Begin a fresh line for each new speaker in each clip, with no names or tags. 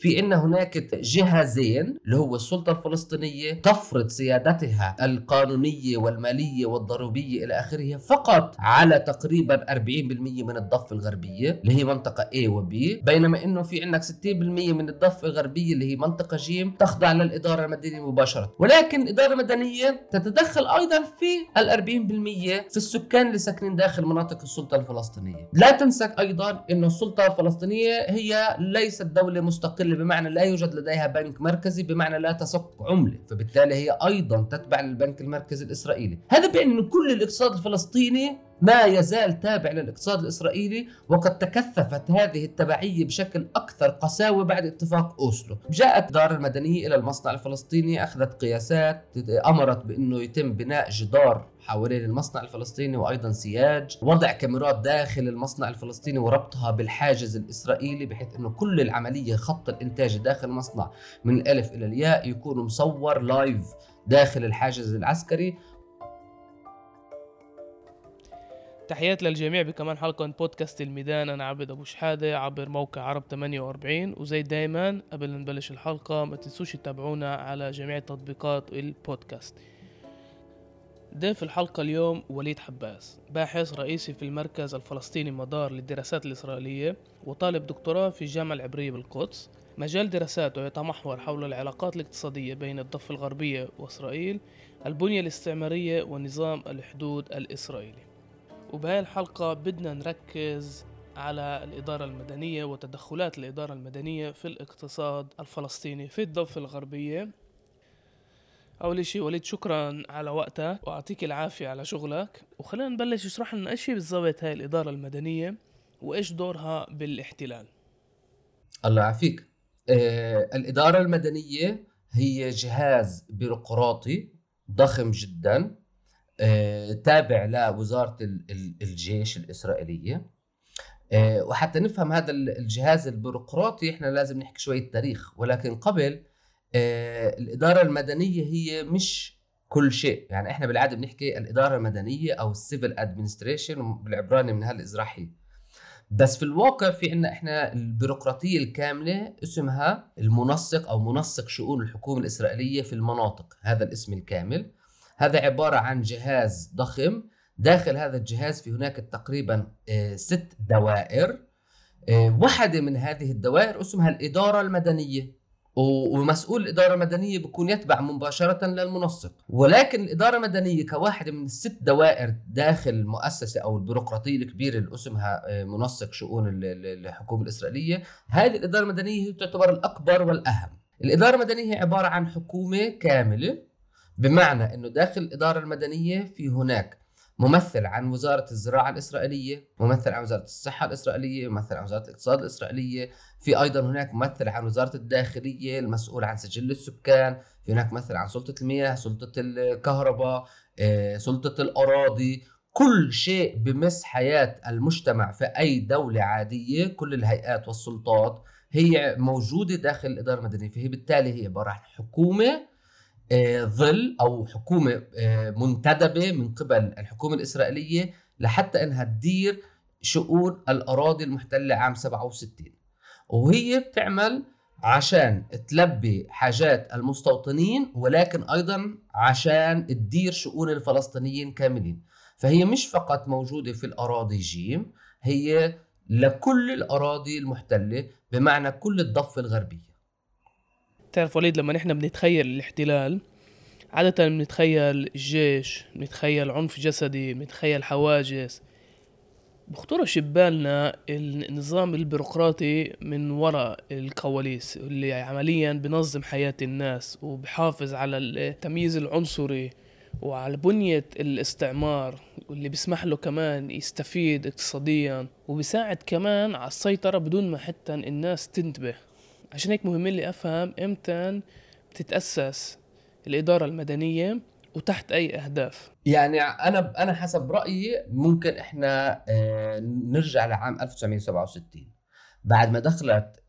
في عندنا هناك جهازين اللي هو السلطة الفلسطينية تفرض سيادتها القانونية والمالية والضريبية إلى آخره فقط على تقريبا 40% من الضفة الغربية اللي هي منطقة A و B. بينما إنه في عندك 60% من الضفة الغربية اللي هي منطقة ج تخضع للإدارة المدنية مباشرة. ولكن الإدارة المدنية تتدخل أيضا في ال 40% في السكان اللي ساكنين داخل مناطق السلطة الفلسطينية. لا تنسى أيضا إنه السلطة الفلسطينية هي ليست دولة مستقلة بمعنى لا يوجد لديها بنك مركزي بمعنى لا تسق عملة فبالتالي هي أيضا تتبع للبنك المركزي الإسرائيلي. هذا بيعني أن كل الاقتصاد الفلسطيني ما يزال تابع للاقتصاد الإسرائيلي وقد تكثفت هذه التبعية بشكل أكثر قساوة بعد اتفاق أوسلو. جاءت الإدارة المدنية إلى المصنع الفلسطيني أخذت قياسات أمرت بأنه يتم بناء جدار حوالين المصنع الفلسطيني وأيضا سياج وضع كاميرات داخل المصنع الفلسطيني وربطها بالحاجز الإسرائيلي بحيث إنه كل العملية خط الإنتاج داخل المصنع من الألف إلى الياء يكون مصور لايف داخل الحاجز العسكري.
تحيات للجميع بكمان حلقة من بودكاست الميدان. أنا عبد أبو شحادة عبر موقع عرب 48 وزي دايما قبل نبلش الحلقة ما تنسوش تتابعونا على جميع تطبيقات البودكاست. ضيف الحلقة اليوم وليد حباس باحث رئيسي في المركز الفلسطيني مدار للدراسات الإسرائيلية وطالب دكتوراه في الجامعة العبرية بالقدس. مجال دراساته يتمحور حول العلاقات الاقتصادية بين الضفة الغربية وإسرائيل البنية الاستعمارية ونظام الحدود الإسرائيلي. وبهاي الحلقة بدنا نركز على الإدارة المدنية وتدخلات الإدارة المدنية في الاقتصاد الفلسطيني في الضفة الغربية. أول شيء وليد شكرا على وقتك وأعطيك العافية على شغلك. وخلينا نبلش اشرح لنا إيش هي بالضبط هاي الإدارة المدنية وإيش دورها بالاحتلال.
الله يعافيك. آه الإدارة المدنية هي جهاز بيروقراطي ضخم جدا آه تابع لوزارة الجيش الإسرائيلية. آه وحتى نفهم هذا الجهاز البيروقراطي إحنا لازم نحكي شوية تاريخ ولكن قبل الإدارة المدنية هي مش كل شيء. يعني إحنا بالعادة بنحكي الإدارة المدنية أو ال civil administration بالعبراني منهال ازراحي بس في الواقع في عندنا إحنا البيروقراطية الكاملة اسمها المنسق أو منسق شؤون الحكومة الإسرائيلية في المناطق هذا الاسم الكامل. هذا عبارة عن جهاز ضخم. داخل هذا الجهاز في هناك تقريبا آه، ست دوائر. آه، واحدة من هذه الدوائر اسمها الإدارة المدنية. ومسؤول الإدارة المدنية بيكون يتبع مباشرة للمنسق. ولكن الإدارة المدنية كواحدة من الست دوائر داخل المؤسسة أو البيروقراطية الكبيرة اللي اسمها آه، منسق شؤون الحكومة الإسرائيلية هذه الإدارة المدنية هي تعتبر الأكبر والأهم. الإدارة المدنية هي عبارة عن حكومة كاملة بمعنى أنه داخل الإدارة المدنية في هناك ممثل عن وزارة الزراعة الإسرائيلية ممثل عن وزارة الصحة الإسرائيلية ممثل عن وزارة الاقتصاد الإسرائيلية. في أيضا هناك ممثل عن وزارة الداخلية المسؤول عن سجل السكان. في هناك ممثل عن سلطة المياه سلطة الكهرباء آه، سلطة الأراضي. كل شيء بمس حياة المجتمع في أي دولة عادية. كل الهيئات والسلطات هي موجودة داخل الإدارة المدنية فهي بالتالي هي عبارة عن حكومة آه، ظل أو حكومة آه، منتدبة من قبل الحكومة الإسرائيلية لحتى إنها تدير شؤون الأراضي المحتلة عام 67 وهي بتعمل عشان تلبي حاجات المستوطنين ولكن أيضا عشان تدير شؤون الفلسطينيين كاملين. فهي مش فقط موجودة في الأراضي جيم هي لكل الأراضي المحتلة بمعنى كل الضفة الغربية.
تعرف وليد لما نحن بنتخيل الاحتلال عادة بنتخيل الجيش بنتخيل عنف جسدي بنتخيل حواجز. بخطر ببالنا النظام البيروقراطي من وراء الكواليس اللي عمليا بنظم حياة الناس وبحافظ على التمييز العنصري وعلى بنية الاستعمار واللي بيسمح له كمان يستفيد اقتصاديا وبيساعد كمان على السيطرة بدون ما حتى الناس تنتبه. عشان هيك مهم لي أفهم إمتى بتتاسس الإدارة المدنية وتحت أي أهداف.
يعني أنا أنا حسب رأيي ممكن إحنا آه، نرجع لعام 1967 بعد ما دخلت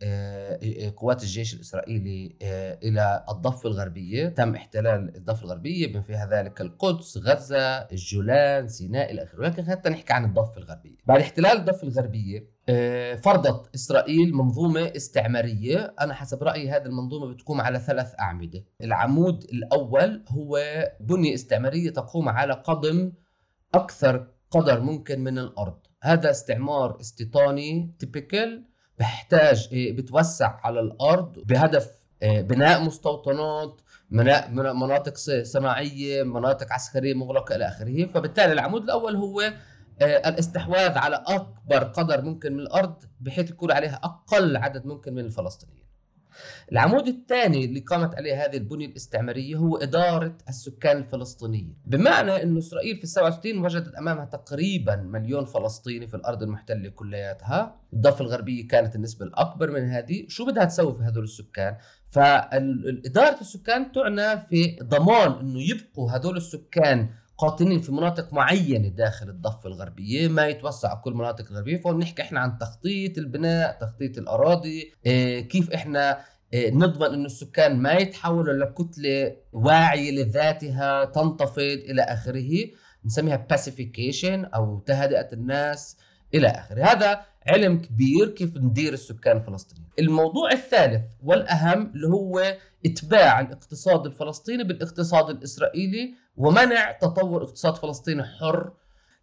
قوات الجيش الإسرائيلي آه، إلى الضفة الغربية، تم احتلال الضفة الغربية بما فيها ذلك القدس، غزة، الجولان، سيناء إلى آخره، ولكن حتى نحكي عن الضفة الغربية. بعد احتلال الضفة الغربية آه، فرضت إسرائيل منظومة استعمارية، أنا حسب رأيي هذه المنظومة بتقوم على ثلاث أعمدة، العمود الأول هو بنية استعمارية تقوم على قضم أكثر قدر ممكن من الأرض. هذا استعمار استيطاني تيبيكال بحتاج إيه، بتوسع على الأرض بهدف إيه، بناء مستوطنات مناطق صناعية مناطق عسكرية مغلقة إلى آخره. فبالتالي العمود الأول هو إيه، الاستحواذ على أكبر قدر ممكن من الأرض بحيث يكون عليها أقل عدد ممكن من الفلسطينيين. العمود الثاني اللي قامت عليه هذه البنية الاستعمارية هو إدارة السكان الفلسطينيين. بمعنى أن إسرائيل في 67 وجدت أمامها تقريبا مليون فلسطيني في الأرض المحتلة كلياتها. الضفة الغربية كانت النسبة الأكبر من هذه. شو بدها تسوي في هذول السكان؟ فإدارة السكان تعنى في ضمان أنه يبقوا هذول السكان قاطنين في مناطق معينة داخل الضفة الغربية ما يتوسع كل المناطق الغربية. فبنحكي إحنا عن تخطيط البناء تخطيط الأراضي إيه كيف إحنا إيه نضمن إنه السكان ما يتحولوا لكتلة واعية لذاتها تنتفض إلى آخره. نسميها باسيفيكيشن أو تهدئة الناس إلى آخره. هذا علم كبير كيف ندير السكان الفلسطينيين. الموضوع الثالث والأهم اللي هو إتباع الاقتصاد الفلسطيني بالإقتصاد الإسرائيلي ومنع تطور اقتصاد فلسطيني حر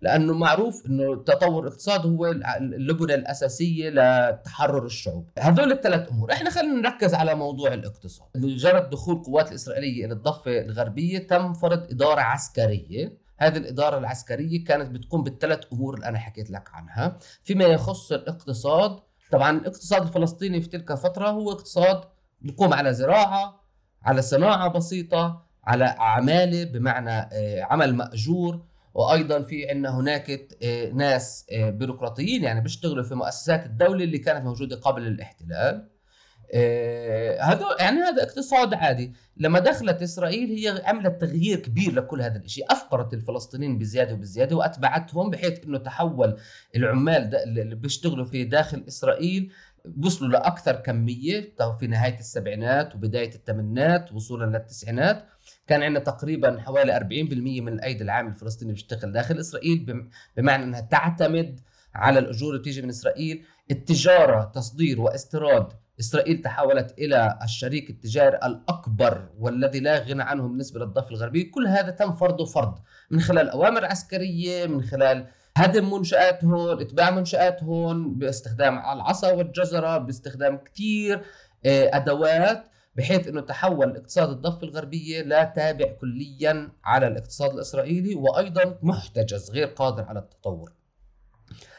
لأنه معروف إنه تطور الاقتصاد هو اللبنة الأساسية لتحرر الشعوب. هذول الثلاث أمور. إحنا خلينا نركز على موضوع الاقتصاد. مجرد دخول القوات الإسرائيلية إلى الضفة الغربية تم فرض إدارة عسكرية. هذه الإدارة العسكرية كانت بتقوم بالثلاث أمور اللي أنا حكيت لك عنها. فيما يخص الاقتصاد طبعا الاقتصاد الفلسطيني في تلك الفترة هو اقتصاد بيقوم على زراعة على صناعة بسيطة على عمالة بمعنى آه، عمل مأجور وأيضا في عندنا هناك آه، ناس آه، بيروقراطيين يعني بيشتغلوا في مؤسسات الدولة اللي كانت موجودة قبل الاحتلال. هذا يعني هذا اقتصاد عادي. لما دخلت إسرائيل هي عملت تغيير كبير لكل هذا الشيء أفقرت الفلسطينيين بزيادة وبزيادة وأتبعتهم بحيث إنه تحول العمال اللي بيشتغلوا في داخل إسرائيل وصلوا لأكثر كمية في نهاية السبعينات وبداية الثمانينات وصولا للتسعينات. كان عندنا تقريبا حوالي 40% من الأيدي العامل الفلسطيني بيشتغل داخل إسرائيل بمعنى إنها تعتمد على الأجور اللي بتيجي من إسرائيل. التجارة تصدير واستيراد إسرائيل تحولت إلى الشريك التجاري الأكبر والذي لا غنى عنه بالنسبة للضفة الغربية. كل هذا تم فرضه فرض من خلال أوامر عسكرية من خلال هدم منشاتهم إتباع منشاتهم باستخدام العصا والجزرة باستخدام كثير آه، أدوات بحيث إنه تحول اقتصاد الضفة الغربية لا تابع كليا على الاقتصاد الإسرائيلي وأيضا محتجز غير قادر على التطور.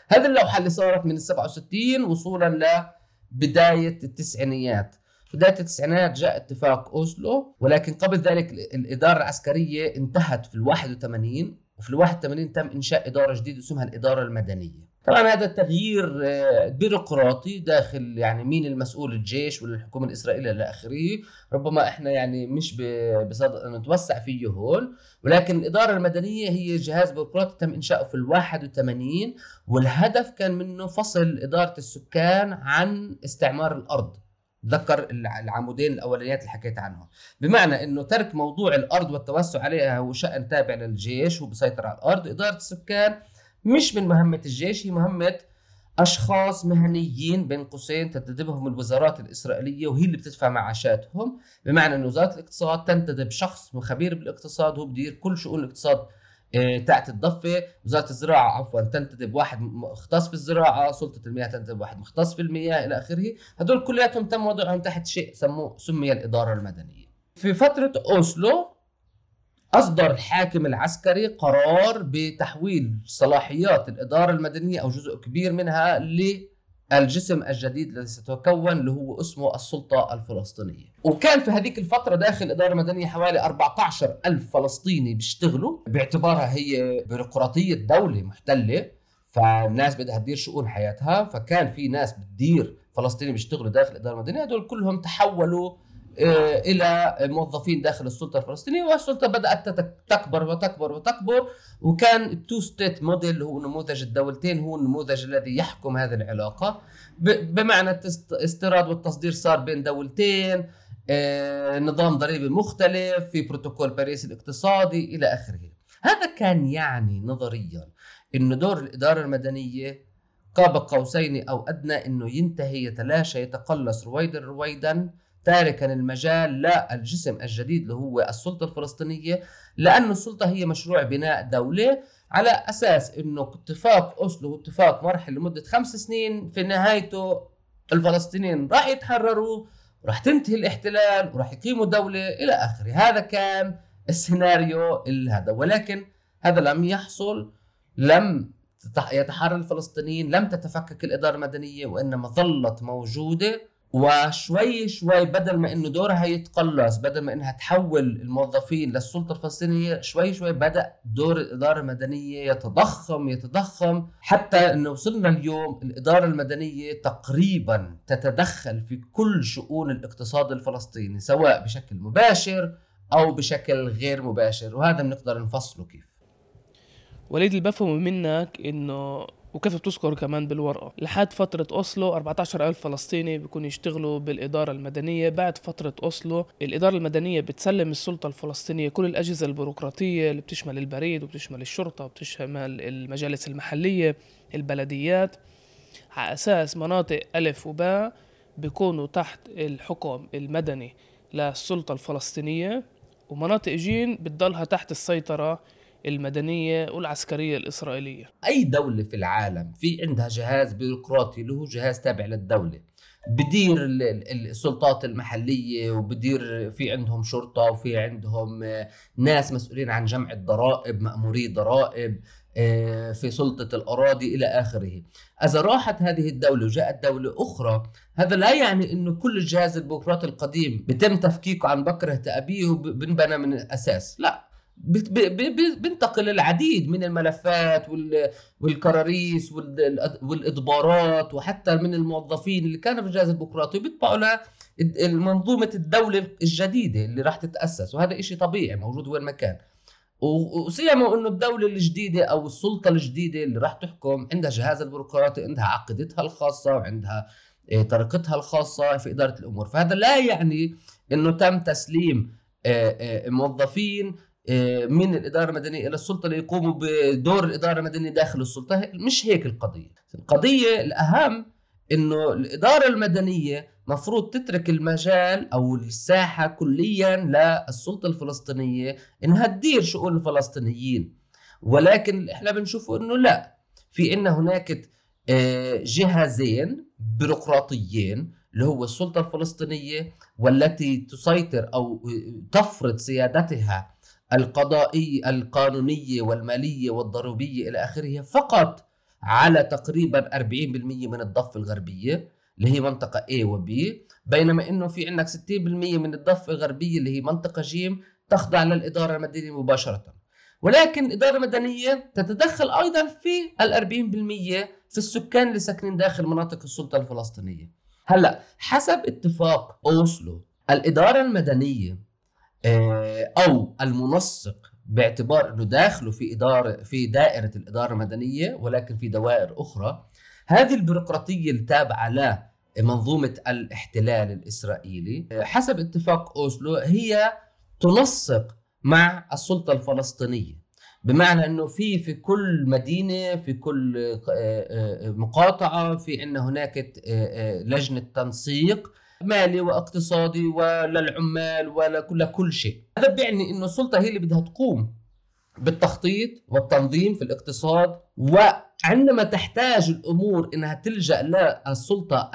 هذه اللوحة اللي صارت من ال 67 وصولا لبدايه التسعينيات. بداية التسعينات جاء اتفاق أوسلو ولكن قبل ذلك الإدارة العسكرية انتهت في ال 81 وفي ال 81 تم إنشاء إدارة جديدة اسمها الإدارة المدنية. طبعا هذا التغيير آه، بيروقراطي داخل يعني مين المسؤول الجيش ولا الحكومة الإسرائيلية إلى آخره. ربما إحنا يعني مش بصدد نتوسع فيه هون ولكن الإدارة المدنية هي جهاز بيروقراطي تم إنشاؤه في ال 81 والهدف كان منه فصل إدارة السكان عن استعمار الأرض. ذكر العمودين الأولانيات اللي حكيت عنهم. بمعنى إنه ترك موضوع الأرض والتوسع عليها هو شأن تابع للجيش وبسيطر على الأرض. إدارة السكان مش من مهمة الجيش هي مهمة أشخاص مهنيين بين قوسين تنتدبهم الوزارات الإسرائيلية وهي اللي بتدفع معاشاتهم. بمعنى أن وزارة الاقتصاد تنتدب شخص خبير بالاقتصاد هو بدير كل شؤون الاقتصاد آه، تحت الضفة. وزارة الزراعة عفوا تنتدب واحد مختص في الزراعة سلطة المياه تنتدب واحد مختص في المياه إلى آخره. هدول كلياتهم تم وضعهم تحت شيء سموه سمي الإدارة المدنية. في فترة أوسلو أصدر الحاكم العسكري قرار بتحويل صلاحيات الإدارة المدنية أو جزء كبير منها للجسم الجديد الذي سيتكون اللي هو اسمه السلطة الفلسطينية. وكان في هذيك الفترة داخل الإدارة المدنية حوالي 14 ألف فلسطيني بيشتغلوا باعتبارها هي بيروقراطية دولة محتلة فالناس بدها تدير شؤون حياتها فكان في ناس بتدير فلسطيني بيشتغلوا داخل الإدارة المدنية هدول كلهم تحولوا إلى موظفين داخل السلطة الفلسطينية والسلطة بدأت تكبر وتكبر وتكبر وكان ال two state model هو نموذج الدولتين هو النموذج الذي يحكم هذه العلاقة. بمعنى الاستيراد والتصدير صار بين دولتين آه، نظام ضريبي مختلف في بروتوكول باريس الاقتصادي إلى آخره. هذا كان يعني نظريا إنه دور الإدارة المدنية قاب قوسين أو أدنى إنه ينتهي يتلاشى يتقلص رويدا رويدا تاركا المجال للجسم الجديد اللي هو السلطة الفلسطينية لأن السلطة هي مشروع بناء دولة على أساس إنه اتفاق أوسلو اتفاق مرحلي لمدة خمس سنين في نهايته الفلسطينيين راح يتحرروا راح تنتهي الاحتلال وراح يقيموا دولة إلى آخره. هذا كان السيناريو هذا. ولكن هذا لم يحصل لم يتحرر الفلسطينيين لم تتفكك الإدارة المدنية وإنما ظلت موجودة. وشوي شوي بدل ما إنه دورها يتقلص بدل ما إنها تحول الموظفين للسلطة الفلسطينية شوي شوي بدأ دور الإدارة المدنية يتضخم يتضخم حتى إنه وصلنا اليوم الإدارة المدنية تقريبا تتدخل في كل شؤون الاقتصاد الفلسطيني سواء بشكل مباشر أو بشكل غير مباشر وهذا بنقدر نفصله كيف.
وليد اللي بفهمه منك إنه وكيف بتذكر كمان بالورقة. لحد فترة أوسلو 14 ألف فلسطيني بيكونوا يشتغلوا بالإدارة المدنية. بعد فترة أوسلو الإدارة المدنية بتسلم السلطة الفلسطينية. كل الأجهزة البيروقراطية اللي بتشمل البريد وبتشمل الشرطة وبتشمل المجالس المحلية البلديات على أساس مناطق ألف وباء بيكونوا تحت الحكم المدني للسلطة الفلسطينية. ومناطق جين بتضلها تحت السيطرة المدنية والعسكرية الإسرائيلية.
أي دولة في العالم في عندها جهاز بيروقراطي اللي هو جهاز تابع للدولة. بدير السلطات المحلية وبدير في عندهم شرطة وفي عندهم ناس مسؤولين عن جمع الضرائب مأموري ضرائب آه، في سلطة الأراضي إلى آخره. إذا راحت هذه الدولة وجاءت دولة أخرى هذا لا يعني أنه كل الجهاز البيروقراطي القديم بتم تفكيكه عن بكرة أبيه وبنبنى من الأساس. لا. بينتقل العديد من الملفات والكراريس والاضبارات وحتى من الموظفين اللي كانوا في الجهاز البيروقراطي بيطبعوا لمنظومه الدولة الجديدة اللي راح تتأسس. وهذا إشي طبيعي موجود وين ما كان. وسيما إنه الدولة الجديدة أو السلطة الجديدة اللي راح تحكم عندها جهاز البيروقراطي عندها عقيدتها الخاصة وعندها آه، طريقتها الخاصة في إدارة الأمور. فهذا لا يعني إنه تم تسليم آه، آه، موظفين من الإدارة المدنية إلى السلطة ليقوموا بدور الإدارة المدنية داخل السلطة. مش هيك القضية. القضية الأهم إنه الإدارة المدنية مفروض تترك المجال أو الساحة كليا للسلطة الفلسطينية إنها تدير شؤون الفلسطينيين. ولكن إحنا بنشوفه إنه لا. في إن هناك آه، جهازين بيروقراطيين اللي هو السلطة الفلسطينية والتي تسيطر أو تفرض سيادتها القضائية القانونية والمالية والضريبية إلى آخره فقط على تقريبا 40% من الضفة الغربية اللي هي منطقة A و B بينما إنه في عندك 60% من الضفة الغربية اللي هي منطقة ج تخضع للإدارة المدنية مباشرة. ولكن الإدارة المدنية تتدخل أيضا في ال 40% في السكان اللي ساكنين داخل مناطق السلطة الفلسطينية. هلأ حسب اتفاق أوسلو الإدارة المدنية أو المنسق باعتبار إنه داخله في اداره في دائرة الإدارة المدنية ولكن في دوائر أخرى. هذه البيروقراطية التابعه لمنظومه الاحتلال الإسرائيلي آه، حسب اتفاق أوسلو هي تنسق مع السلطة الفلسطينية. بمعنى إنه في في كل مدينة في كل آه، مقاطعة في عندنا هناك لجنة تنسيق مالي واقتصادي وللعمال ولكل كل شيء. هذا بيعني إنه السلطة هي اللي بدها تقوم بالتخطيط والتنظيم في الاقتصاد وعندما تحتاج الأمور إنها تلجأ للسلطة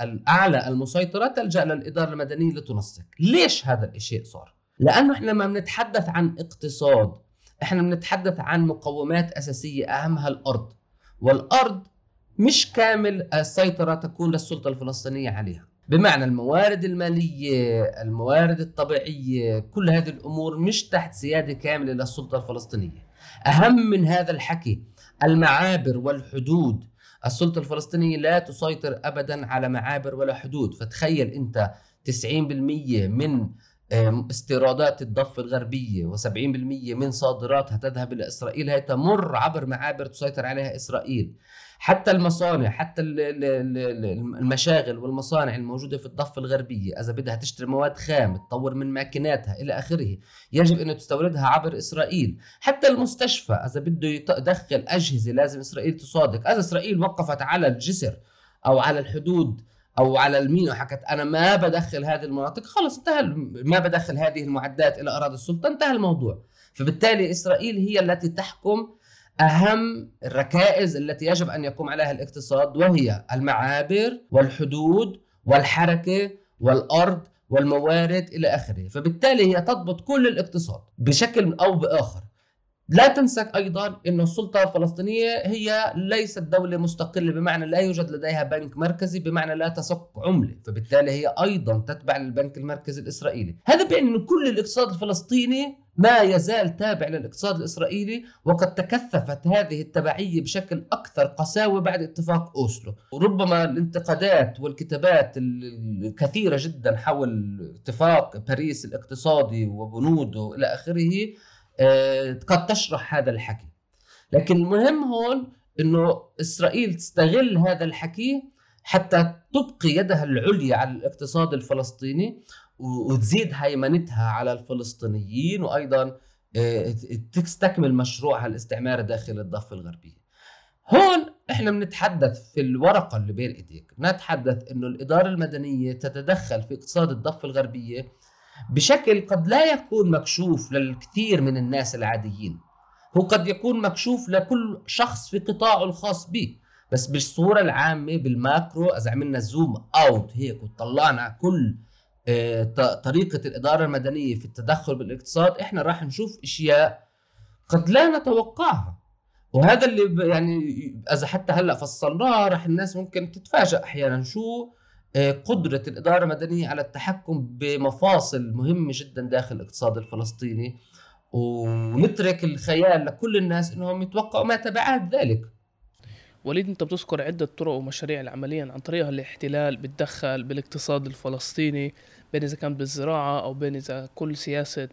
الأعلى المسيطرة تلجأ للإدارة المدنية لتنسق. ليش هذا الشيء صار؟ لأنه إحنا لما بنتحدث عن اقتصاد إحنا بنتحدث عن مقومات أساسية أهمها الأرض. والأرض مش كامل السيطرة تكون للسلطة الفلسطينية عليها. بمعنى الموارد المالية الموارد الطبيعية كل هذه الأمور مش تحت سيادة كاملة للسلطة الفلسطينية. أهم من هذا الحكي المعابر والحدود. السلطة الفلسطينية لا تسيطر أبدا على معابر ولا حدود. فتخيل أنت 90% من استيرادات الضفة الغربية و70% من صادراتها تذهب إلى إسرائيل هي تمر عبر معابر تسيطر عليها إسرائيل. حتى المصانع حتى المشاغل والمصانع الموجودة في الضفة الغربية إذا بدها تشتري مواد خام تطور من ماكيناتها إلى آخره يجب إنه تستوردها عبر إسرائيل. حتى المستشفى إذا بده يدخل أجهزة لازم إسرائيل تصادق. إذا إسرائيل وقفت على الجسر أو على الحدود أو على المين وحكت أنا ما بدخل هذه المناطق خلص انتهى ما بدخل هذه المعدات إلى أراضي السلطة انتهى الموضوع فبالتالي إسرائيل هي التي تحكم أهم الركائز التي يجب أن يقوم عليها الاقتصاد وهي المعابر والحدود والحركة والأرض والموارد إلى آخره، فبالتالي هي تضبط كل الاقتصاد بشكل أو بآخر. لا تنسى أيضا انه السلطة الفلسطينية هي ليست دولة مستقلة بمعنى لا يوجد لديها بنك مركزي بمعنى لا تسق عملة، فبالتالي هي أيضا تتبع للبنك المركزي الإسرائيلي، هذا بيعني انه كل الاقتصاد الفلسطيني ما يزال تابع للاقتصاد الإسرائيلي وقد تكثفت هذه التبعية بشكل أكثر قساوة بعد اتفاق أوسلو، وربما الانتقادات والكتابات الكثيره جدا حول اتفاق باريس الاقتصادي وبنوده إلى آخره قد تشرح هذا الحكي لكن المهم هون إنه إسرائيل تستغل هذا الحكي حتى تبقي يدها العليا على الاقتصاد الفلسطيني وتزيد هيمنتها على الفلسطينيين وأيضا آه، تستكمل مشروعها الاستعماري داخل الضفة الغربية. هون إحنا بنتحدث في الورقة اللي بين إيديك، نتحدث إنه الإدارة المدنية تتدخل في اقتصاد الضفة الغربية بشكل قد لا يكون مكشوف للكثير من الناس العاديين. هو قد يكون مكشوف لكل شخص في قطاعه الخاص به بس بالصورة العامة بالماكرو إذا عملنا زوم أوت هيك وطلعنا كل آه، طريقة الإدارة المدنية في التدخل بالاقتصاد إحنا راح نشوف أشياء قد لا نتوقعها. وهذا اللي يعني إذا حتى هلأ فصلناه راح الناس ممكن تتفاجأ أحيانا شو قدرة الإدارة المدنية على التحكم بمفاصل مهمة جدا داخل الاقتصاد الفلسطيني ونترك الخيال لكل الناس إنهم يتوقعوا ما تبعات ذلك.
وليد أنت بتذكر عدة طرق ومشاريع العملية عن طريقها الاحتلال بتدخل بالاقتصاد الفلسطيني بين إذا كان بالزراعة أو بين إذا كل سياسة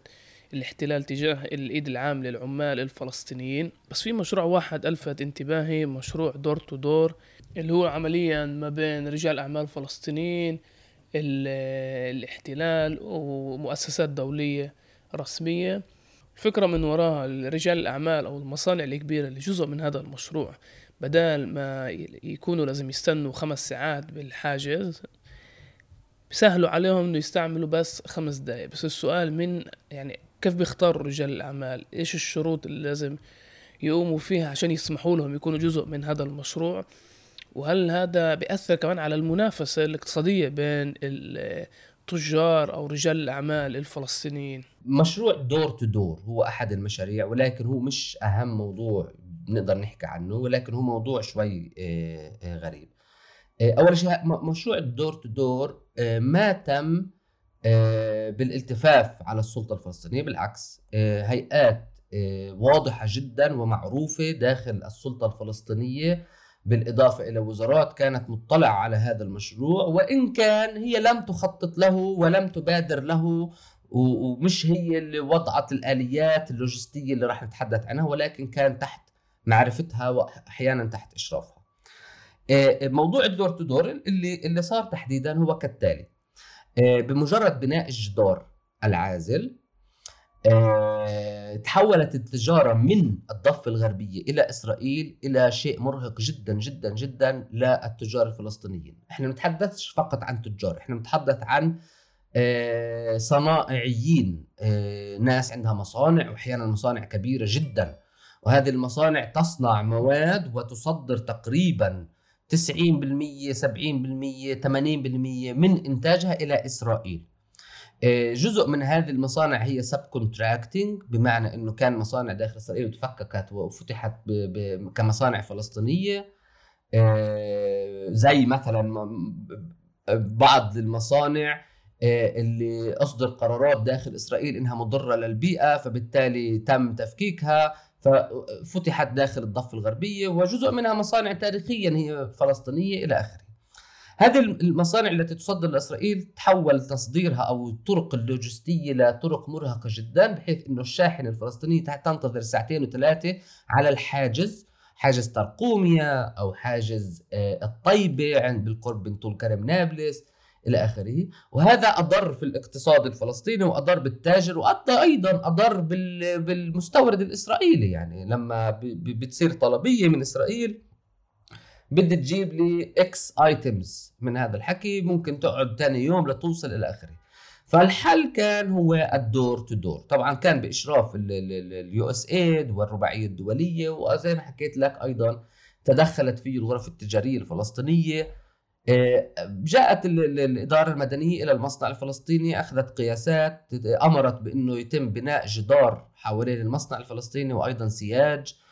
الاحتلال تجاه الإيد العام للعمال الفلسطينيين. بس في مشروع واحد ألفت انتباهي مشروع دور تو دور اللي هو عمليا ما بين رجال أعمال فلسطينيين الاحتلال ومؤسسات دولية رسمية. الفكرة من وراها رجال الأعمال أو المصانع الكبيرة اللي جزء من هذا المشروع بدال ما يكونوا لازم يستنوا خمس ساعات بالحاجز بيسهلوا عليهم إنه يستعملوا بس خمس دقايق. بس السؤال من يعني كيف بيختاروا رجال الأعمال؟ إيش الشروط اللي لازم يقوموا فيها عشان يسمحوا لهم يكونوا جزء من هذا المشروع؟ وهل هذا بيأثر كمان على المنافسة الاقتصادية بين التجار أو رجال الأعمال الفلسطينيين؟
مشروع door to door هو أحد المشاريع ولكن هو مش أهم موضوع نقدر نحكي عنه ولكن هو موضوع شوي آه، آه، غريب. آه، أول شيء مشروع ال door to door ما تم بالالتفاف على السلطة الفلسطينية بالعكس هيئات واضحة جدا ومعروفة داخل السلطة الفلسطينية بالإضافة إلى وزارات كانت مطلعة على هذا المشروع وإن كان هي لم تخطط له ولم تبادر له ومش هي اللي وضعت الآليات اللوجستية اللي راح نتحدث عنها ولكن كان تحت معرفتها وأحيانا تحت إشرافها. آه، موضوع الدور تو دور اللي اللي صار تحديدا هو كالتالي. آه، بمجرد بناء الجدار العازل آه، تحولت التجارة من الضفة الغربية إلى إسرائيل إلى شيء مرهق جدا جدا جدا للتجار الفلسطينيين. إحنا نتحدثش فقط عن تجار إحنا نتحدث عن آه، صنائعيين آه، ناس عندها مصانع وأحيانا مصانع كبيرة جدا. وهذه المصانع تصنع مواد وتصدر تقريبا 90% 70% 80% من إنتاجها إلى إسرائيل. جزء من هذه المصانع هي سب كونتراكتنج بمعنى إنه كان مصانع داخل اسرائيل وتفككت وفتحت ب ب كمصانع فلسطينية. آه، زي مثلا بعض المصانع آه، اللي أصدر قرارات داخل إسرائيل إنها مضرة للبيئة فبالتالي تم تفكيكها ففتحت داخل الضفة الغربية وجزء منها مصانع تاريخيا هي فلسطينية إلى آخره. هذه المصانع التي تصدر لإسرائيل تحول تصديرها أو الطرق اللوجستية لطرق مرهقة جدا بحيث إنه الشاحنه الفلسطينيه تنتظر ساعتين وثلاثة على الحاجز حاجز ترقوميا أو حاجز آه، الطيبة بالقرب من طول كرم نابلس إلى آخره. وهذا أضر في الاقتصاد الفلسطيني وأضر بالتاجر وادى أيضا أضر بالمستورد الإسرائيلي. يعني لما بتصير طلبية من إسرائيل بدي تجيب لي X items من هذا الحكي ممكن تقعد ثاني يوم لتوصل إلى آخره. فالحل كان هو ال door to door طبعا كان بإشراف ال USAID والرباعية الدولية وزي ما حكيت لك أيضا تدخلت فيه الغرف التجارية الفلسطينية. آه، جاءت الإدارة المدنية إلى المصنع الفلسطيني أخذت قياسات أمرت بأنه يتم بناء جدار حوالين المصنع الفلسطيني وأيضا سياج. آه،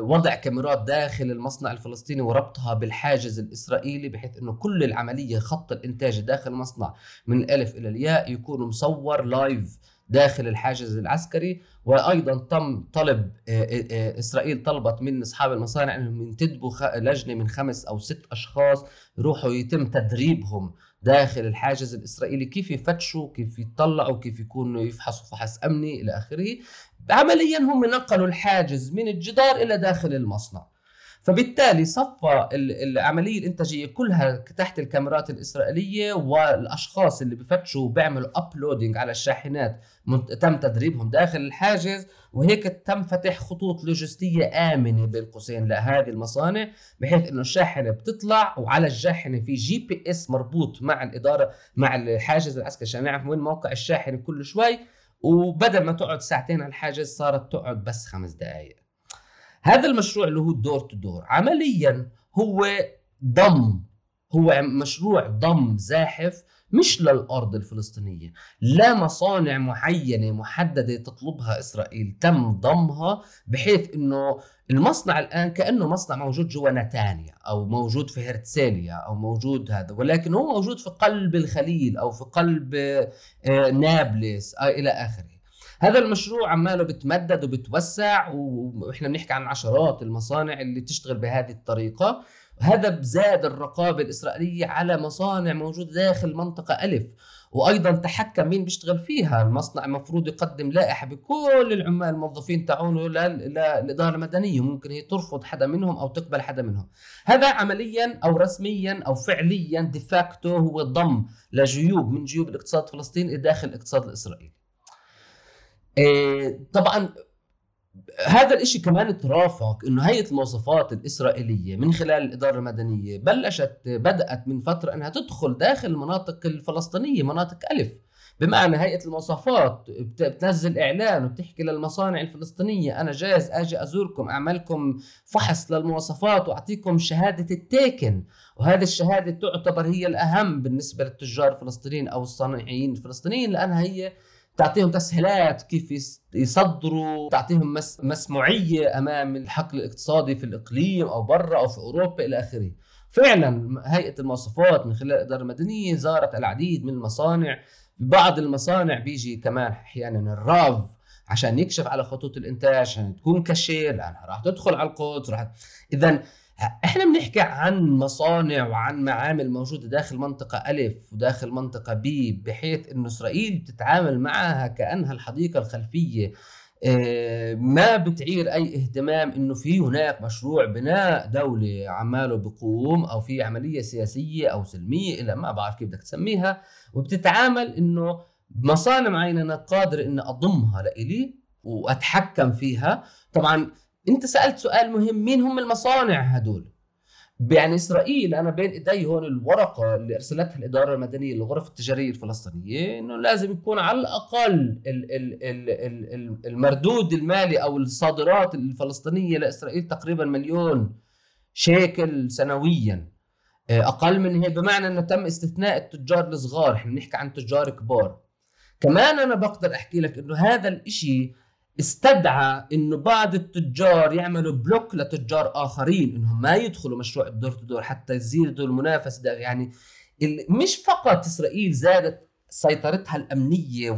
وضع كاميرات داخل المصنع الفلسطيني وربطها بالحاجز الإسرائيلي بحيث إنه كل العملية خط الإنتاج داخل المصنع من الألف إلى الياء يكون مصور لايف داخل الحاجز العسكري. وأيضا تم طلب آه، آه، إسرائيل طلبت من أصحاب المصانع إنهم ينتدبوا لجنة من خمس أو ست أشخاص يروحوا يتم تدريبهم داخل الحاجز الإسرائيلي. كيف يفتشوا كيف يطلعوا كيف يكونوا يفحصوا فحص أمني إلى آخره. عمليا هم نقلوا الحاجز من الجدار إلى داخل المصنع. فبالتالي صفى العملية الإنتاجية كلها تحت الكاميرات الإسرائيلية والأشخاص اللي بفتشوا وبيعملوا uploading على الشاحنات تم تدريبهم داخل الحاجز وهيك تم فتح خطوط لوجستية آمنة بين قوسين لهذه المصانع بحيث إنه الشاحنة بتطلع وعلى الشاحنة في GPS مربوط مع الإدارة مع الحاجز العسكري. عشان نعرف وين موقع الشاحنة كل شوي وبدل ما تقعد ساعتين على الحاجز صارت تقعد بس خمس دقائق هذا المشروع اللي هو الدور تو دور عمليا هو ضم هو مشروع ضم زاحف مش للأرض الفلسطينية لا مصانع معينة محددة تطلبها إسرائيل تم ضمها بحيث إنه المصنع الآن كأنه مصنع موجود جوا نتانيا أو موجود في هرتساليا أو موجود هذا ولكن هو موجود في قلب الخليل أو في قلب آه، نابلس آه، إلى آخره. هذا المشروع عماله بتمدد وبتوسع وإحنا بنحكي عن عشرات المصانع اللي تشتغل بهذه الطريقة. هذا بزاد الرقابة الإسرائيلية على مصانع موجودة داخل منطقة ألف. وأيضا تحكم مين بيشتغل فيها؟ المصنع المفروض يقدم لائحة بكل العمال الموظفين تاعونه للاداره المدنيه ممكن هي ترفض حدا منهم أو تقبل حدا منهم. هذا عمليا أو رسميا أو فعليا ديفاكتو هو ضم لجيوب من جيوب الاقتصاد الفلسطيني داخل الاقتصاد الإسرائيلي. إيه، طبعا هذا الإشي كمان ترافق إنه هيئه المواصفات الإسرائيلية من خلال الإدارة المدنية بلشت بدأت من فترة إنها تدخل داخل المناطق الفلسطينية مناطق ألف. بمعنى هيئة المواصفات بتنزل إعلان وبتحكي للمصانع الفلسطينية أنا جاهز آجي أزوركم اعمل لكم فحص للمواصفات وأعطيكم شهادة التيكن. وهذه الشهادة تعتبر هي الأهم بالنسبة للتجار الفلسطينيين أو الصناعيين الفلسطينيين لأنها هي تعطيهم تسهيلات كيف يصدروا تعطيهم مسموعية أمام الحقل الاقتصادي في الإقليم أو برا أو في أوروبا إلى آخره. فعلا هيئة المواصفات من خلال الاداره المدنيه زارت العديد من المصانع. بعض المصانع بيجي كمان أحيانا الراف عشان يكشف على خطوط الإنتاج عشان تكون كاشير لأنها راح تدخل على القدس راح اذا إحنا بنحكي عن مصانع وعن معامل موجودة داخل منطقة الف وداخل منطقة بي بحيث انه إسرائيل بتتعامل معها كأنها الحديقة الخلفية. آه، ما بتعير أي اهتمام إنه في هناك مشروع بناء دولة عماله بقوم أو في عملية سياسية أو سلمية إلى ما بعرف كيف بدك تسميها. وبتتعامل إنه مصانع معينة أنا قادر إني أضمها لإلي وأتحكم فيها. طبعا انت سألت سؤال مهم مين هم المصانع هدول؟ يعني إسرائيل أنا بين إيدي هون الورقة اللي أرسلتها الإدارة المدنية للغرف التجارية الفلسطينية إنه لازم يكون على الأقل ال ال ال ال المردود المالي أو الصادرات الفلسطينية لإسرائيل تقريبا مليون شيكل سنويا. آه، أقل من هيك بمعنى إنه تم استثناء التجار الصغار إحنا بنحكي عن تجار كبار. كمان أنا بقدر أحكي لك إنه هذا الإشي استدعى إنه بعض التجار يعملوا block لتجار آخرين إنهم ما يدخلوا مشروع ال door to door حتى يزيدوا المنافسة. ده يعني مش فقط إسرائيل زادت سيطرتها الأمنية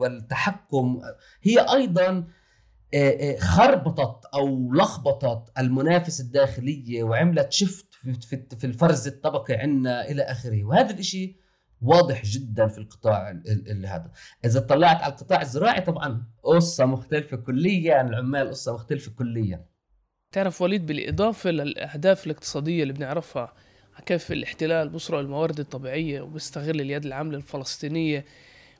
والتحكم هي أيضا خربطت أو لخبطت المنافس الداخلية وعملت shift في الفرز الطبقي عندنا إلى آخره. وهذا الشيء واضح جدا في القطاع اللي هذا. إذا طلعت على القطاع الزراعي طبعا قصه مختلفة كليا العمال قصه مختلفة كليا.
تعرف وليد بالإضافة للأهداف الاقتصادية اللي بنعرفها كيف الاحتلال بسرق الموارد الطبيعية وبيستغل اليد العاملة الفلسطينية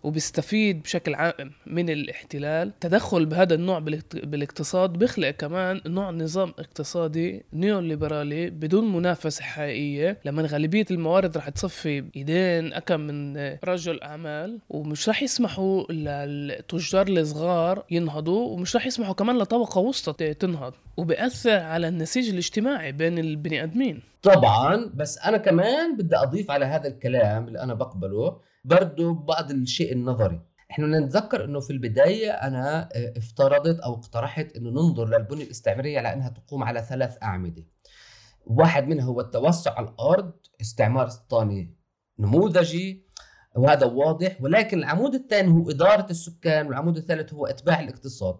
وبيستفيد بشكل عام من الاحتلال. تدخل بهذا النوع بالاقتصاد بيخلق كمان نوع نظام اقتصادي نيو ليبرالي بدون منافسة حقيقية. لما غالبية الموارد رح تصفي ايدين أكم من رجل أعمال ومش رح يسمحوا للتجار الصغار ينهضوا ومش رح يسمحوا كمان لطبقة وسطى تنهض. وبأثر على النسيج الاجتماعي بين البني آدمين.
طبعا بس أنا كمان بدي أضيف على هذا الكلام اللي أنا بقبله. برضو بعض الشيء النظري. إحنا نتذكر إنه في البداية أنا آه، افترضت أو اقترحت إنه ننظر للبنية الاستعمارية على إنها تقوم على ثلاث أعمدة. واحد منها هو التوسع على الأرض استعمار استيطاني نموذجي وهذا واضح. ولكن العمود الثاني هو إدارة السكان والعمود الثالث هو إتباع الاقتصاد.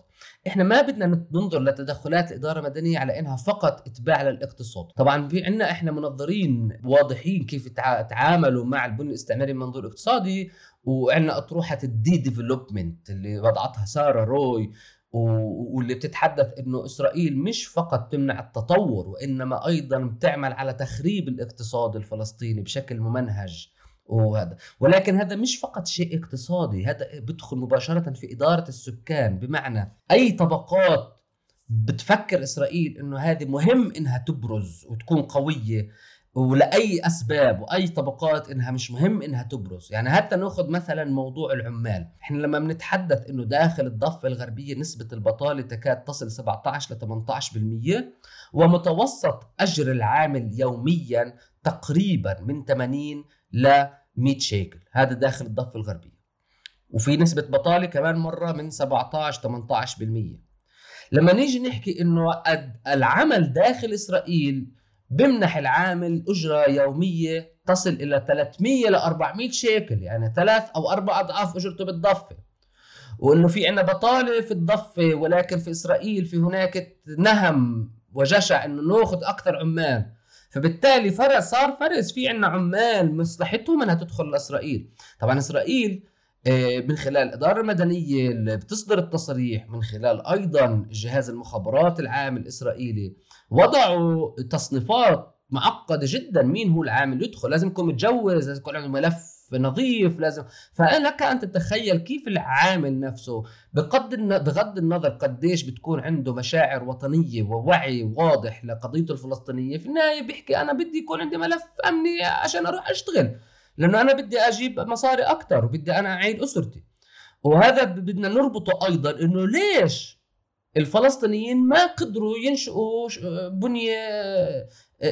إحنا ما بدنا ننظر لتدخلات الإدارة المدنية على إنها فقط إتباع للاقتصاد. طبعا في عندنا إحنا منظرين واضحين كيف تعاملوا مع البنية الاستعمارية من منظور اقتصادي وعندنا أطروحة ال de-development اللي وضعتها سارة روي واللي بتتحدث إنه إسرائيل مش فقط تمنع التطور وإنما أيضا بتعمل على تخريب الاقتصاد الفلسطيني بشكل ممنهج. وهذا. ولكن هذا مش فقط شيء اقتصادي هذا بدخل مباشرة في إدارة السكان. بمعنى أي طبقات بتفكر إسرائيل أنه هذه مهم إنها تبرز وتكون قوية ولأي أسباب وأي طبقات إنها مش مهم إنها تبرز. يعني حتى نأخذ مثلا موضوع العمال. إحنا لما بنتحدث إنه داخل الضفة الغربية نسبة البطالة تكاد تصل 17 ل 18% ومتوسط أجر العامل يوميا تقريبا من 80 ل 100 شيكل. هذا داخل الضفة الغربية. وفي نسبة بطالة كمان مرة من 17 18% لما نيجي نحكي إنه العمل داخل إسرائيل بمنح العامل أجرة يومية تصل إلى 300 ل 400 شيكل يعني ثلاث أو أربع أضعاف أجرته بالضفة. وإنه في عندنا بطالة في الضفة ولكن في إسرائيل في هناك نهم وجشع إنه نأخذ أكثر عمال. فبالتالي فرق صار فرز في عندنا عمال مصلحتهم إنها تدخل لاسرائيل طبعا إسرائيل آه، من خلال الإدارة المدنية اللي بتصدر التصريح من خلال أيضا جهاز المخابرات العام الإسرائيلي وضعوا تصنيفات معقدة جدا مين هو العامل يدخل. لازم يكون متجوز لازم يكون عنده ملف نظيف لازم. فلك أن تتخيل كيف العامل نفسه بقد بغض النظر قديش بتكون عنده مشاعر وطنية ووعي واضح لقضيته الفلسطينية. في النهاية بيحكي أنا بدي يكون عندي ملف أمني عشان أروح أشتغل لأنه أنا بدي أجيب مصاري أكثر وبدي أنا أعيد أسرتي. وهذا بدنا نربطه أيضا إنه ليش الفلسطينيين ما قدروا ينشئوا بنية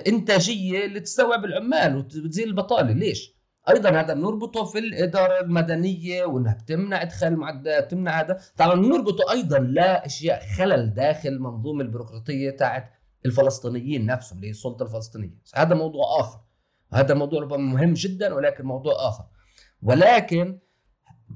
إنتاجية اللي تستوعب العمال وتزيل البطالة؟ ليش؟ أيضا هذا بنربطه في الاداره المدنيه وانها بتمنع ادخال المعدات تمنع هذا. طبعا بنربطه أيضا لاشياء خلل داخل المنظومه البيروقراطية تاعت الفلسطينيين نفسهم اللي هي السلطة الفلسطينية. هذا موضوع آخر. هذا موضوع ربما مهم جدا ولكن موضوع آخر. ولكن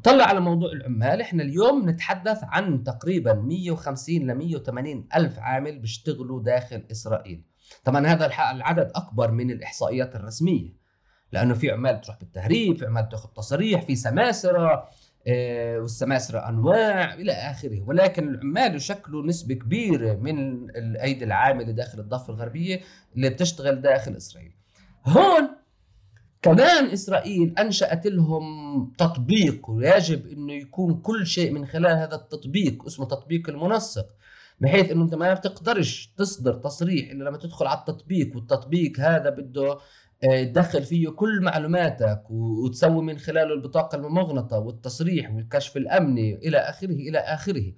طلع على موضوع العمال إحنا اليوم نتحدث عن تقريبا 150 ل 180 ألف عامل بيشتغلوا داخل إسرائيل. طبعا هذا العدد أكبر من الإحصائيات الرسمية. لأنه في عمال بتروح بالتهريب في عمال بتاخذ تصاريح في سماسرة آه، والسماسرة أنواع إلى آخره. ولكن العمال يشكلوا نسبة كبيرة من الأيدي العاملة داخل الضفة الغربية اللي بتشتغل داخل إسرائيل. هون كمان إسرائيل أنشأت لهم تطبيق ويجب أنه يكون كل شيء من خلال هذا التطبيق اسمه تطبيق المنسق. بحيث إنه أنت ما بتقدرش تصدر تصريح إلا لما تدخل على التطبيق والتطبيق هذا بده تدخل فيه كل معلوماتك وتسوي من خلاله البطاقة الممغنطة والتصريح والكشف الأمني إلى آخره إلى آخره.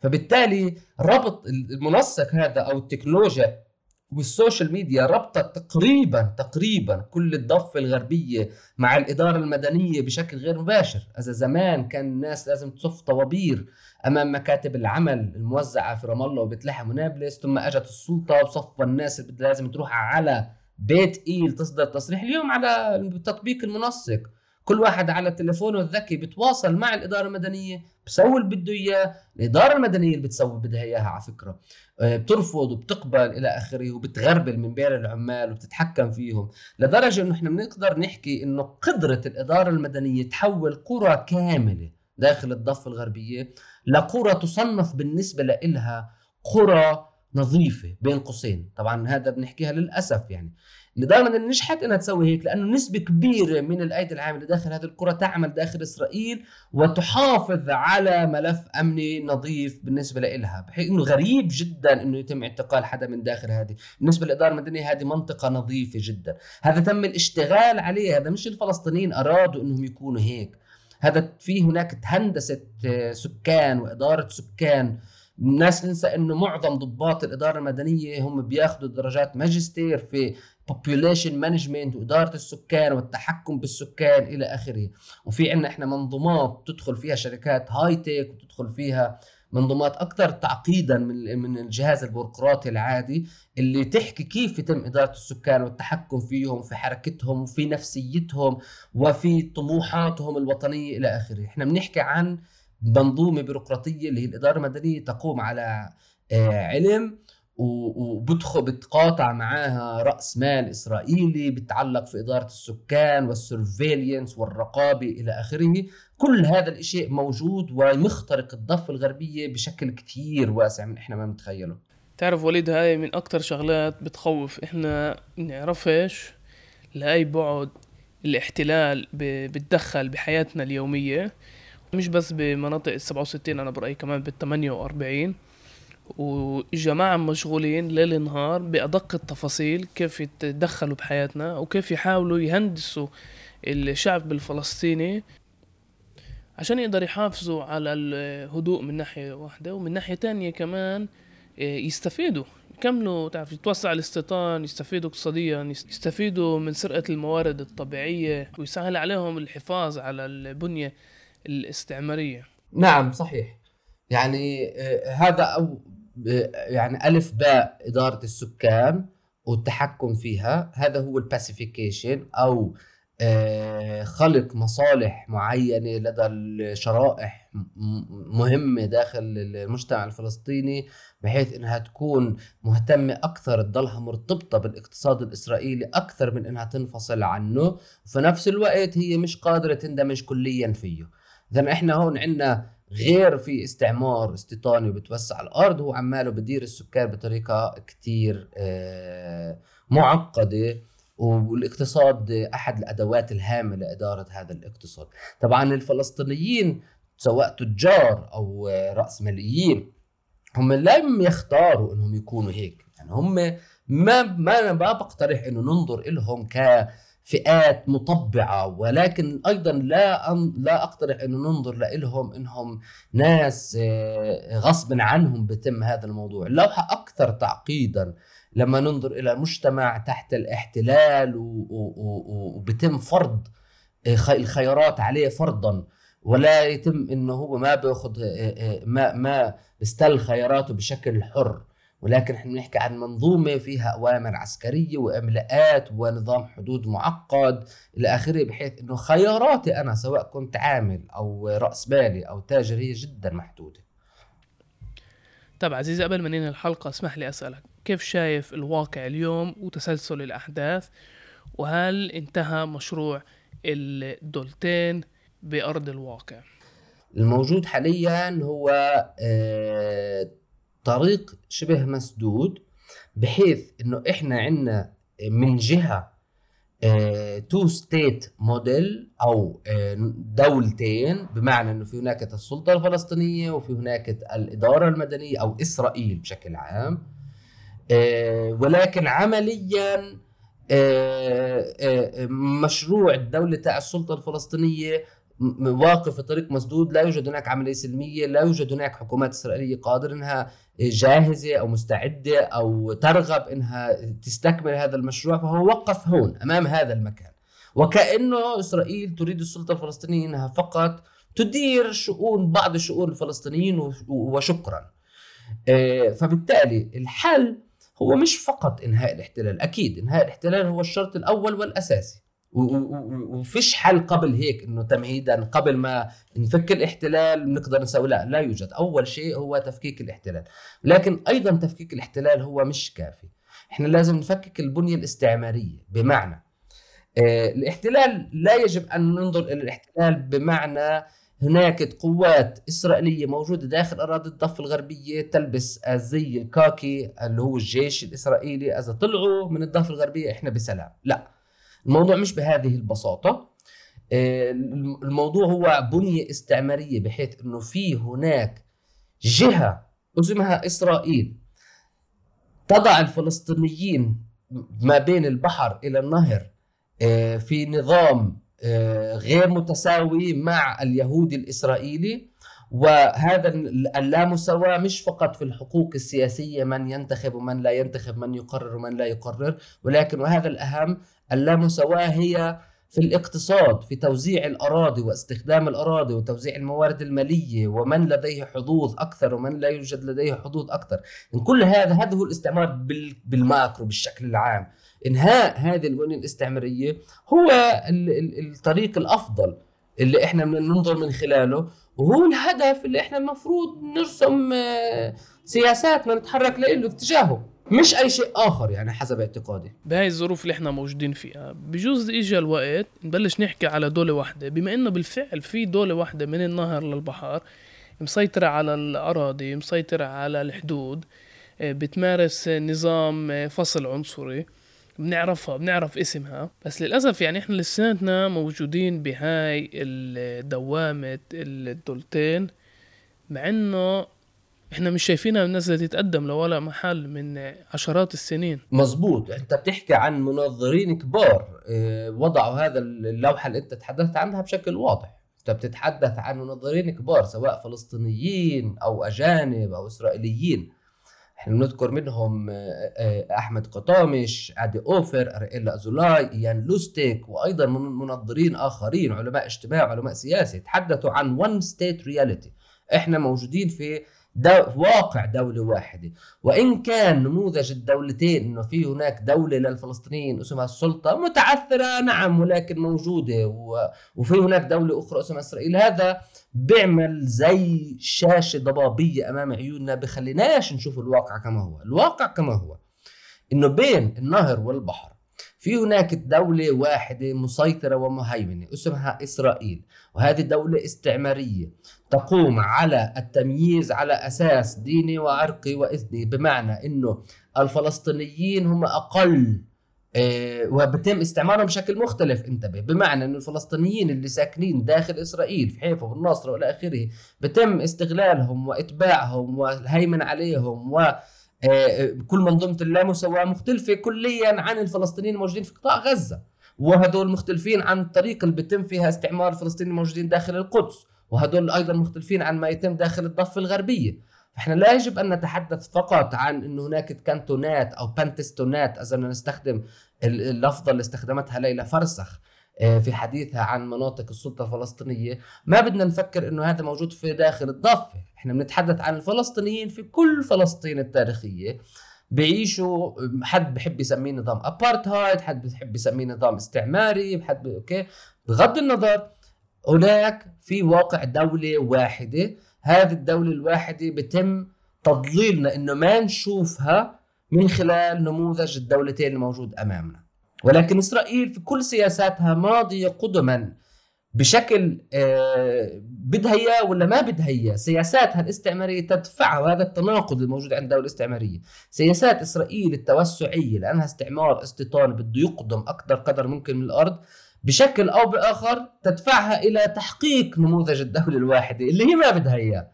فبالتالي ربط المنسق هذا أو التكنولوجيا وال social media ربطت تقريبا تقريبا كل الضفة الغربية مع الإدارة المدنية بشكل غير مباشر. إذا زمان كان الناس لازم تصف طوابير أمام مكاتب العمل الموزعة في رام الله وبيت لحم ونابلس ثم أجت السلطة وصفى الناس اللي لازم تروح على بيت إيل تصدر تصريح اليوم على تطبيق المنسق. كل واحد على تليفونه الذكي بتواصل مع الإدارة المدنية بسوي اللي بده إياه. الإدارة المدنية اللي بتسوي بدها إياها على فكرة. آه، بترفض وبتقبل إلى آخره وبتغربل من بين العمال وبتتحكم فيهم. لدرجة إنه إحنا بنقدر نحكي إنه قدرة الإدارة المدنية تحول قرى كاملة داخل الضفة الغربية لقرى تصنف بالنسبة لها قرى نظيفة بين قوسين. طبعا هذا بنحكيها للأسف يعني. لدرجه ان نجحت إنها تسوي هيك لأنه نسبة كبيرة من الأيدي العاملة داخل هذه القرى تعمل داخل إسرائيل وتحافظ على ملف أمني نظيف بالنسبة لها بحيث إنه غريب جدا إنه يتم اعتقال حدا من داخل هذه. بالنسبة للاداره المدنية هذه منطقة نظيفة جدا. هذا تم الاشتغال عليه هذا مش الفلسطينيين أرادوا إنهم يكونوا هيك. هذا في هناك هندسة سكان وإدارة سكان الناس تنسى إنه معظم ضباط الإدارة المدنية هم بياخذوا درجات ماجستير في population management وإدارة السكان والتحكم بالسكان إلى آخره. وفي عندنا إحنا منظومات تدخل فيها شركات هاي تك وتدخل فيها منظومات أكثر تعقيدا من من الجهاز البيروقراطي العادي اللي تحكي كيف يتم إدارة السكان والتحكم فيهم في حركتهم وفي نفسيتهم وفي طموحاتهم الوطنية إلى آخره. إحنا بنحكي عن منظومة بيروقراطية اللي هي الإدارة المدنية تقوم على آه، علم وبدخل بتقاطع معاها رأس مال إسرائيلي بتعلق في إدارة السكان والسيرفيلينس والرقابة إلى آخره. كل هذا الشيء موجود ومخترق الضفة الغربية بشكل كثير واسع من إحنا ما نتخيله
تعرف وليد هاي من أكثر شغلات بتخوف إحنا نعرفش لأي بعد الاحتلال بتدخل بحياتنا اليومية. مش بس بمناطق ال 67 أنا برأيي كمان بال 48 وجماعة مشغولين ليل نهار بأدق التفاصيل كيف يتدخلوا بحياتنا وكيف يحاولوا يهندسوا الشعب الفلسطيني عشان يقدر يحافظوا على الهدوء من ناحية واحدة ومن ناحية تانية كمان آه، يستفيدوا يكملوا تعرف يتوسع الاستيطان يستفيدوا اقتصاديا يستفيدوا من سرقة الموارد الطبيعية ويسهل عليهم الحفاظ على البنية. الاستعمارية.
نعم صحيح. يعني آه، هذا أو يعني ألف باء إدارة السكان والتحكم فيها. هذا هو الباسيفيكيشن أو آه، خلق مصالح معينة لدى الشرائح مهمة داخل المجتمع الفلسطيني بحيث إنها تكون مهتمة أكثر تضلها مرتبطة بالاقتصاد الإسرائيلي أكثر من إنها تنفصل عنه. وفي نفس الوقت هي مش قادرة تندمج كليا فيه. اذا إحنا هون عندنا غير في استعمار استيطاني بتوسع الأرض هو عماله بدير السكان بطريقة كتير آه، معقدة والاقتصاد أحد الأدوات الهامة لإدارة هذا الاقتصاد. طبعا الفلسطينيين سواء تجار أو راسماليين هم لم يختاروا إنهم يكونوا هيك. يعني هم ما ما ما بقترح إنه ننظر لهم ك فئات مطبعة ولكن أيضا لا أن لا أقترح أن ننظر لهم إنهم ناس آه، غصب عنهم بتم هذا الموضوع. اللوحة أكثر تعقيدا لما ننظر إلى مجتمع تحت الاحتلال وبتم فرض آه، الخيارات عليه فرضا. ولا يتم إنه هو ما بياخذ آه، ما ما بيستل خياراته بشكل حر. ولكن إحنا بنحكي عن منظومة فيها أوامر عسكرية وإملاءات ونظام حدود معقد إلى آخره بحيث إنه خياراتي أنا سواء كنت عامل أو رأس مالي أو تاجر هي جدا محدودة.
طب عزيزي قبل ما ننهي الحلقة اسمح لي أسألك كيف شايف الواقع اليوم وتسلسل الأحداث وهل انتهى مشروع الدولتين بأرض الواقع؟
الموجود حاليا هو آه طريق شبه مسدود بحيث إنه إحنا عندنا من جهة two state model أو آه، دولتين بمعنى إنه في هناك السلطة الفلسطينية وفي هناك الإدارة المدنية أو إسرائيل بشكل عام آه، ولكن عمليا آه، مشروع الدولة تاع السلطة الفلسطينية واقف في طريق مسدود لا يوجد هناك عملية سلمية لا يوجد هناك حكومات إسرائيلية قادرة أنها جاهزة أو مستعدة أو ترغب أنها تستكمل هذا المشروع فهو وقف هون أمام هذا المكان. وكأنه إسرائيل تريد السلطة الفلسطينية أنها فقط تدير شؤون بعض شؤون الفلسطينيين وشكرا. آه، فبالتالي الحل هو مش فقط إنهاء الاحتلال أكيد إنهاء الاحتلال هو الشرط الأول والأساسي. وفيش حل قبل هيك إنه تمهيدا قبل ما نفك الاحتلال بنقدر نسوي لا لا يوجد. أول شيء هو تفكيك الاحتلال. لكن أيضا تفكيك الاحتلال هو مش كافي. إحنا لازم نفكك البنية الاستعمارية بمعنى. آه الاحتلال لا يجب أن ننظر إلى الاحتلال بمعنى هناك قوات إسرائيلية موجودة داخل أراضي الضفة الغربية تلبس الزي الكاكي اللي هو الجيش الإسرائيلي. إذا طلعوا من الضفة الغربية إحنا بسلام. لا. الموضوع مش بهذه البساطة. آه، الموضوع هو بنية استعمارية بحيث أنه في هناك جهة اسمها إسرائيل تضع الفلسطينيين ما بين البحر إلى النهر آه، في نظام آه، غير متساوي مع اليهودي الإسرائيلي. وهذا اللامساواة مش فقط في الحقوق السياسية من ينتخب ومن لا ينتخب من يقرر ومن لا يقرر ولكن وهذا الأهم اللامساواة هي في الاقتصاد في توزيع الأراضي واستخدام الأراضي وتوزيع الموارد المالية ومن لديه حظوظ أكثر ومن لا يوجد لديه حظوظ أكثر. إن كل هذا هذا هو الاستعمار بالماكرو بالشكل العام. إنهاء هذه البنية الاستعمارية هو الطريق الأفضل اللي إحنا ننظر من خلاله وهو الهدف اللي إحنا المفروض نرسم آه، سياسات نتحرك له اتجاهه مش أي شيء آخر يعني حسب اعتقادي.
بهاي الظروف اللي إحنا موجودين فيها. بجوز اجى الوقت نبلش نحكي على دولة واحدة. بما إنه بالفعل في دولة واحدة من النهر للبحر مسيطرة على الأراضي مسيطرة على الحدود آه، بتمارس نظام آه، فصل عنصري. بنعرفها بنعرف اسمها. بس للأسف يعني إحنا لساتنا موجودين بهاي دوامة الدولتين مع إنه إحنا مش شايفينها نازله تتقدم لولا محل من عشرات السنين.
مزبوط أنت بتحكي عن منظرين كبار آه، وضعوا هذا اللوحة اللي أنت تحدثت عنها بشكل واضح. أنت بتتحدث عن منظرين كبار سواء فلسطينيين أو أجانب أو إسرائيليين. إحنا بنذكر منهم آه، آه، أحمد قطامش عادي أوفير أريلا أزولاي إيان لوستيك وأيضا منظرين آخرين علماء اجتماع علماء سياسي تحدثوا عن one state reality. إحنا موجودين في ضوء واقع دولة واحدة. وإن كان نموذج الدولتين أنه في هناك دولة للفلسطينيين اسمها السلطة متعثرة نعم ولكن موجودة و... وفي هناك دولة أخرى اسمها إسرائيل. هذا بيعمل زي شاشة ضبابية أمام عيوننا بخليناش نشوف الواقع كما هو. الواقع كما هو أنه بين النهر والبحر في هناك دولة واحدة مسيطرة ومهيمنة اسمها إسرائيل وهذه دولة استعمارية تقوم على التمييز على أساس ديني وعرقي وإثني بمعنى أنه الفلسطينيين هم أقل آه، وبتم استعمارهم بشكل مختلف انتبه بمعنى إنه الفلسطينيين اللي ساكنين داخل إسرائيل في حيفا والناصره والى آخره بتم استغلالهم وإتباعهم والهيمن عليهم و كل منظومة اللامساواه مختلفة كليا عن الفلسطينيين الموجودين في قطاع غزة. وهدول مختلفين عن الطريقة اللي بيتم فيها استعمار الفلسطينيين الموجودين داخل القدس. وهدول أيضا مختلفين عن ما يتم داخل الضفة الغربية. فإحنا لا يجب أن نتحدث فقط عن إنه هناك كانتونات أو بانتستونات إذا نستخدم اللفظة اللي استخدمتها ليلى فرسخ. آه، في حديثها عن مناطق السلطة الفلسطينية. ما بدنا نفكر إنه هذا موجود في داخل الضفة. إحنا بنتحدث عن الفلسطينيين في كل فلسطين التاريخية. بيعيشوا حد بحب يسميه نظام ابارتهايد حد بحب يسميه نظام استعماري حد أوكي؟ بغض النظر هناك في واقع دولة واحدة. هذه الدولة الواحدة بتم تضليلنا إنه ما نشوفها من خلال نموذج الدولتين الموجود أمامنا. ولكن إسرائيل في كل سياساتها ماضية قدما بشكل آه، بدها اياه ولا ما بدها اياه سياساتها الاستعمارية تدفعها وهذا التناقض الموجود عند الدولة الاستعمارية. سياسات إسرائيل التوسعية لأنها استعمار استيطاني بده يقدم أكثر قدر ممكن من الأرض بشكل أو بآخر تدفعها إلى تحقيق نموذج الدولة الواحدة اللي هي ما بدها اياه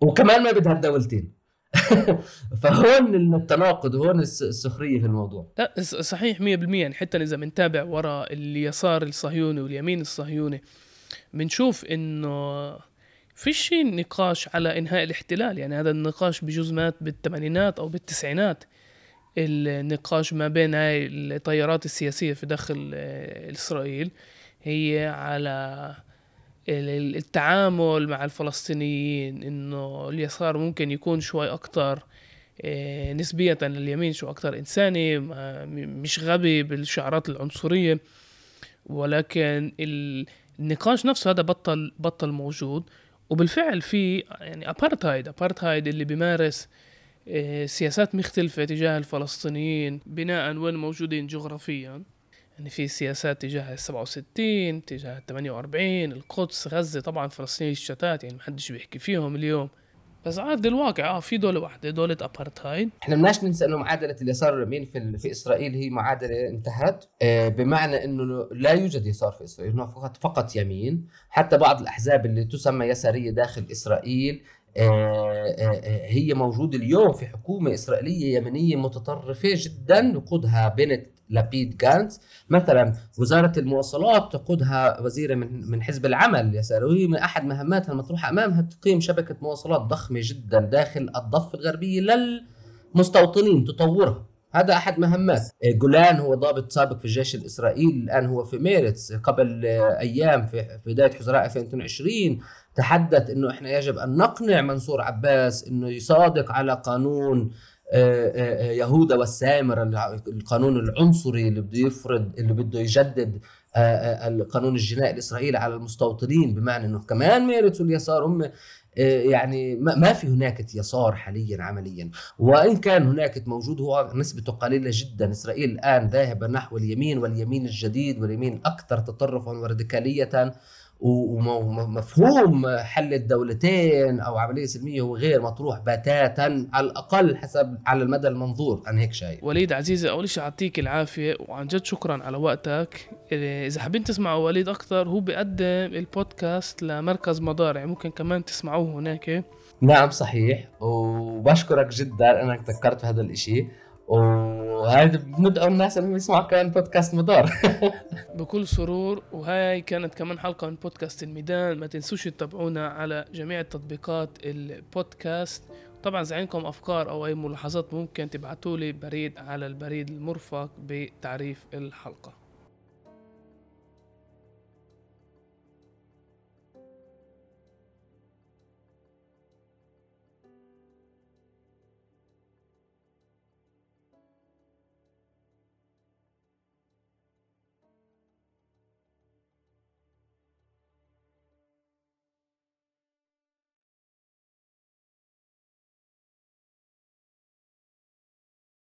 وكمان ما بدها الدولتين. فهون التناقض هون السخرية في الموضوع.
لا صحيح 100% يعني حتى إذا بنتابع وراء اليسار الصهيوني واليمين الصهيوني بنشوف إنه في شيء نقاش على إنهاء الاحتلال. يعني هذا النقاش بجوز مات بالثمانينات أو بالتسعينات. النقاش ما بين هاي التيارات السياسية في داخل آه، إسرائيل هي على التعامل مع الفلسطينيين إنه اليسار ممكن يكون شوي أكتر آه، نسبية لليمين شو أكتر إنساني مش غبي بالشعارات العنصرية. ولكن النقاش نفسه هذا بطل بطل موجود. وبالفعل في يعني ابارتهايد ابارتهايد اللي بيمارس آه، سياسات مختلفة تجاه الفلسطينيين بناء وين موجودين جغرافيا. يعني في سياسات تجاه ال 67 تجاه ال 48 القدس غزة طبعا فلسطين الشتات يعني محدش بيحكي فيهم اليوم. بس عاد الواقع آه في دولة واحدة دولة ابارتهايد
إحنا بدناش ننسى إنه معادلة اليسار مين في في إسرائيل هي معادلة انتهت آه بمعنى إنه لا يوجد يسار في إسرائيل هناك فقط فقط يمين. حتى بعض الأحزاب اللي تسمى يسارية داخل إسرائيل آه، آه، آه، هي موجودة اليوم في حكومة إسرائيلية يمنية متطرفة جدا يقودها بنت لابيد جانتس. مثلا وزارة المواصلات تقودها وزيرة من من حزب العمل اليساري وهي من أحد مهماتها المطروحة أمامها تقيم شبكة مواصلات ضخمة جدا داخل الضفة الغربية للمستوطنين تطورها. هذا أحد مهمات. جولان هو ضابط سابق في الجيش الإسرائيلي الآن هو في ميرتس قبل أيام في بداية حزيران 2022 تحدث إنه إحنا يجب أن نقنع منصور عباس إنه يصادق على قانون آه، آه، آه، يهودا والسامرة القانون العنصري اللي بده يفرض اللي بده يجدد القانون الجنائي الاسرائيلي على المستوطنين بمعنى إنه كمان ميرتس واليسار هم يعني ما في هناك يسار حاليا عمليا. وإن كان هناك موجود هو نسبته قليلة جدا. إسرائيل الآن ذاهبة نحو اليمين واليمين الجديد واليمين أكثر تطرفا وراديكالية. ومفهوم حل الدولتين أو عملية سلمية هو غير مطروح بتاتا على الأقل حسب على المدى المنظور. أنا هيك شايف.
وليد عزيزي أول شيء يعطيك العافية وعن جد شكرا على وقتك. اذا حابين تسمعوا وليد أكثر هو بيقدم البودكاست لمركز مدار يعني ممكن كمان تسمعوه هناك.
نعم صحيح. وبشكرك جدا انك ذكرت هذا الإشي. وهذا بندعو الناس انهم يسمعوا كمان بودكاست مدار
بكل سرور وهاي كانت كمان حلقة من بودكاست الميدان. ما تنسوش تتابعونا على جميع التطبيقات البودكاست. طبعا إذا عندكم أفكار أو أي ملاحظات ممكن تبعتوا لي بريد على البريد المرفق بتعريف الحلقة.